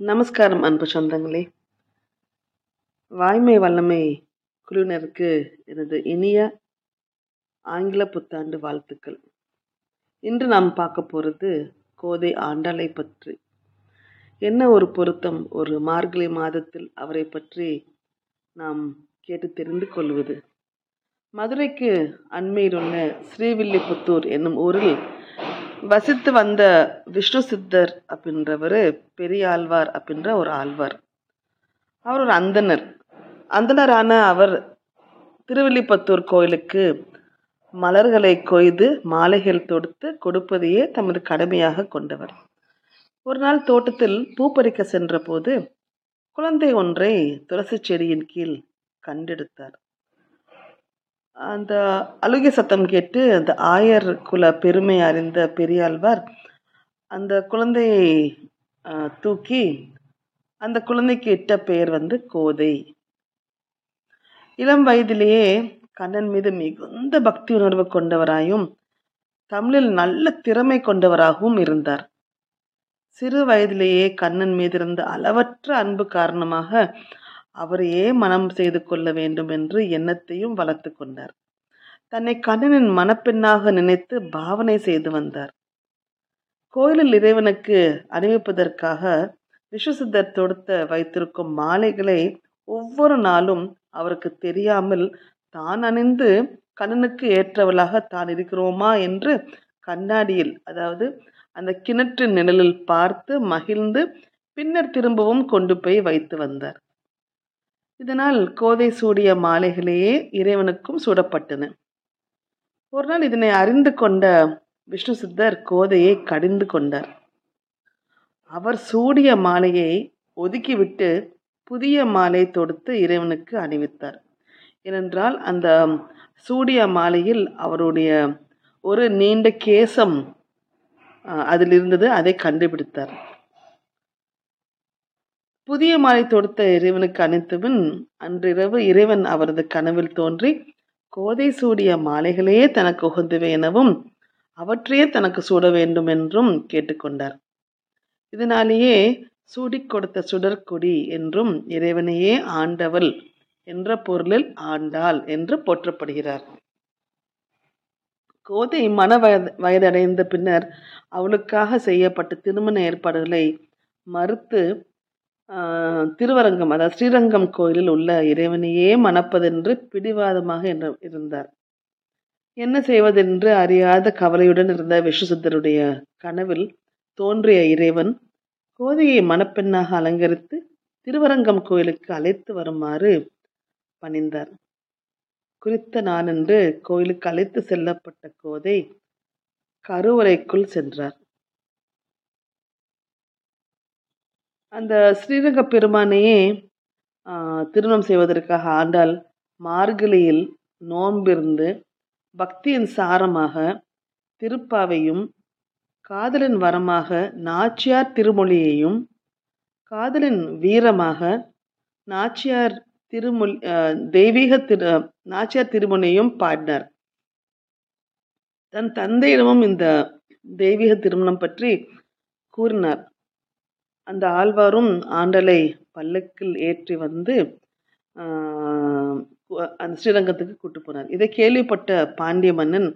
நமஸ்காரம் அன்பு சொந்தங்களே. வாய்மை வல்லமை குழுவினருக்கு எனது இனிய ஆங்கில புத்தாண்டு வாழ்த்துக்கள். இன்று நாம் பார்க்க போகிறது கோதை ஆண்டாளை பற்றி. என்ன ஒரு பொருத்தம் ஒரு மார்கழி மாதத்தில் அவரை பற்றி நாம் கேட்டு தெரிந்து கொள்வது? மதுரைக்கு அண்மையில் உள்ள ஸ்ரீவில்லிபுத்தூர் என்னும் ஊரில் வசித்து வந்த விஷ்ணு சித்தர் அப்படின்றவர் பெரிய ஆழ்வார் அப்படின்ற ஒரு ஆழ்வார். அவர் ஒரு அந்தனர் அந்தனரான அவர் திருவில்லிபுத்தூர் கோயிலுக்கு மலர்களை கொய்து மாலைகள் தொடுத்து கொடுப்பதையே தமது கடமையாக கொண்டவர். ஒரு நாள் தோட்டத்தில் பூ பறிக்க சென்றபோது குழந்தை ஒன்றை துளசி செடியின் கீழ் கண்டெடுத்தார். அந்த அழுகை சத்தம் கேட்டு அந்த ஆயர் குல பெருமை அறிந்த பெரியாழ்வார் அந்த குழந்தையை தூக்கி அந்த குழந்தைக்கு இட்ட பெயர் வந்து கோதை. இளம் வயதிலேயே கண்ணன் மீது மிகுந்த பக்தி உணர்வு கொண்டவராயும் தமிழில் நல்ல திறமை கொண்டவராகவும் இருந்தார். சிறு வயதிலேயே கண்ணன் மீது இருந்த அளவற்ற அன்பு காரணமாக அவரையே மனம் செய்து கொள்ள வேண்டும் என்று எண்ணத்தையும் வளர்த்து கொண்டார். தன்னை கண்ணனின் மணப்பெண்ணாக நினைத்து பாவனை செய்து வந்தார். கோயிலில் இறைவனுக்கு அணிவிப்பதற்காக விஸ்வசித்தர் தொடுத்த வைத்திருக்கும் மாலைகளை ஒவ்வொரு நாளும் அவருக்கு தெரியாமல் தான் அணிந்து கண்ணனுக்கு ஏற்றவளாக தான் இருக்கிறோமா என்று கண்ணாடியில் அதாவது அந்த கிணற்று நிழலில் பார்த்து மகிழ்ந்து பின்னர் திரும்பவும் கொண்டு போய் வைத்து வந்தார். இதனால் கோதை சூடிய மாலைகளையே இறைவனுக்கும் சூடப்பட்டன. ஒரு நாள் இதனை அறிந்து கொண்ட விஷ்ணு சித்தர் கோதையை கடிந்து கொண்டார். அவர் சூடிய மாலையை ஒதுக்கிவிட்டு புதிய மாலை தொடுத்து இறைவனுக்கு அணிவித்தார். ஏனென்றால் அந்த சூடிய மாலையில் அவருடைய ஒரு நீண்ட கேசம் அதில் இருந்தது அதை கண்டுபிடித்தார். புதிய மாலை தொடுத்த இறைவனுக்கு அனைத்துவன் அன்றிரவு இறைவன் அவரது கனவில் தோன்றி கோதை சூடிய மாலைகளையே தனக்கு உகந்துவே எனவும் அவற்றையே தனக்கு சூட வேண்டும் என்றும் கேட்டுக்கொண்டார். இதனாலேயே சூடிக் கொடுத்த சுடற்கொடி என்றும் இறைவனையே ஆண்டவள் என்ற பொருளில் ஆண்டாள் என்று போற்றப்படுகிறார். கோதை மன வயது வயதடைந்த பின்னர் அவளுக்காக செய்யப்பட்ட திருமண ஏற்பாடுகளை மறுத்து திருவரங்கம் அதாவது ஸ்ரீரங்கம் கோயிலில் உள்ள இறைவனையே மணப்பதென்று பிடிவாதமாக என்ற- இருந்தார். என்ன செய்வதென்று அறியாத கவலையுடன் இருந்த விஸ்வசித்தருடைய கனவில் தோன்றிய இறைவன் கோதையை மணப்பெண்ணாக அலங்கரித்து திருவரங்கம் கோயிலுக்கு அழைத்து வருமாறு பணிந்தார். குறித்த நாளன்று கோயிலுக்கு அழைத்து செல்லப்பட்ட கோதை கருவறைக்குள் சென்றார். அந்த ஸ்ரீரங்க பெருமானையே திருமணம் செய்வதற்காக ஆண்டாள் மார்கழியில் நோன்பிருந்து பக்தியின் சாரமாக திருப்பாவையும் காதலின் வரமாக நாச்சியார் திருமொழியையும் காதலின் வீரமாக நாச்சியார் திருமொழி தெய்வீக திரு நாச்சியார் திருமொழியையும் பாடினார். தன் தந்தையிடமும் இந்த தெய்வீக திருமணம் பற்றி கூறினார். அந்த ஆழ்வாரும் ஆண்டலை பல்லக்கில் ஏற்றி வந்து அந்த ஸ்ரீரங்கத்துக்கு கூட்டு போனார். இதை கேள்விப்பட்ட பாண்டிய மன்னன்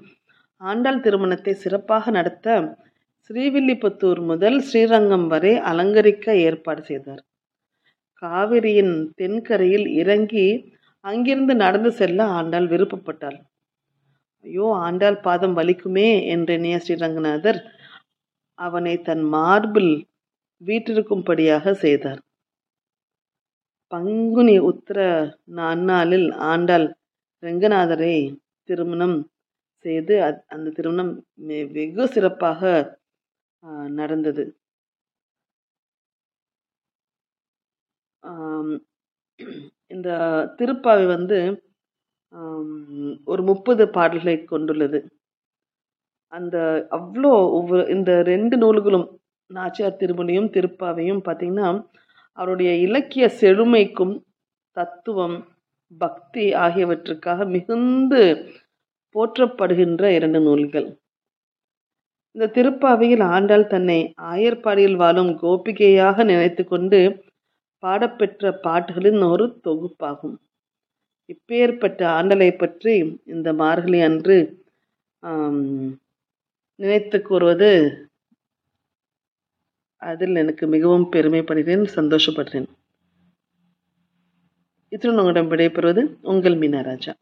ஆண்டாள் திருமணத்தை சிறப்பாக நடத்த ஸ்ரீவில்லிபுத்தூர் முதல் ஸ்ரீரங்கம் வரை அலங்கரிக்க ஏற்பாடு செய்தார். காவிரியின் தென்கரையில் இறங்கி அங்கிருந்து நடந்து செல்ல ஆண்டாள் விருப்பப்பட்டாள். ஐயோ ஆண்டாள் பாதம் வலிக்குமே என்றெண்ணிய ஸ்ரீரங்கநாதர் அவனை தன் மார்பில் வீற்றிருக்கும்படியாக செய்தார். பங்குனி உத்திர நன்னாளில் ஆண்டாள் ரெங்கநாதரை திருமணம் செய்து அத்- அந்த திருமணம் வெகு சிறப்பாக நடந்தது. இந்த திருப்பாவை வந்து ஒரு முப்பது பாடல்களை கொண்டுள்ளது. அந்த அவ்வளோ ஒவ்வொரு இந்த ரெண்டு நூல்களும் நாச்சியார் திருமணியும் திருப்பாவையும் பார்த்தீங்கன்னா அவருடைய இலக்கிய செழுமைக்கும் தத்துவம் பக்தி ஆகியவற்றுக்காக மிகுந்து போற்றப்படுகின்ற இரண்டு நூல்கள். இந்த திருப்பாவையில் ஆண்டாள் தன்னை ஆயர்பாடியில் வாழும் கோபிகையாக நினைத்து கொண்டு பாடப்பெற்ற பாட்டுகளின் ஒரு தொகுப்பாகும். இப்பேற்பட்ட ஆண்டலை பற்றி இந்த மார்கழி அன்று நினைத்து கூறுவது அதில் எனக்கு மிகவும் பெருமைப்படுகிறேன் சந்தோஷப்படுறேன் இத்துடன் உங்களிடம் விடைபெறுவது உங்கள் மீனராஜா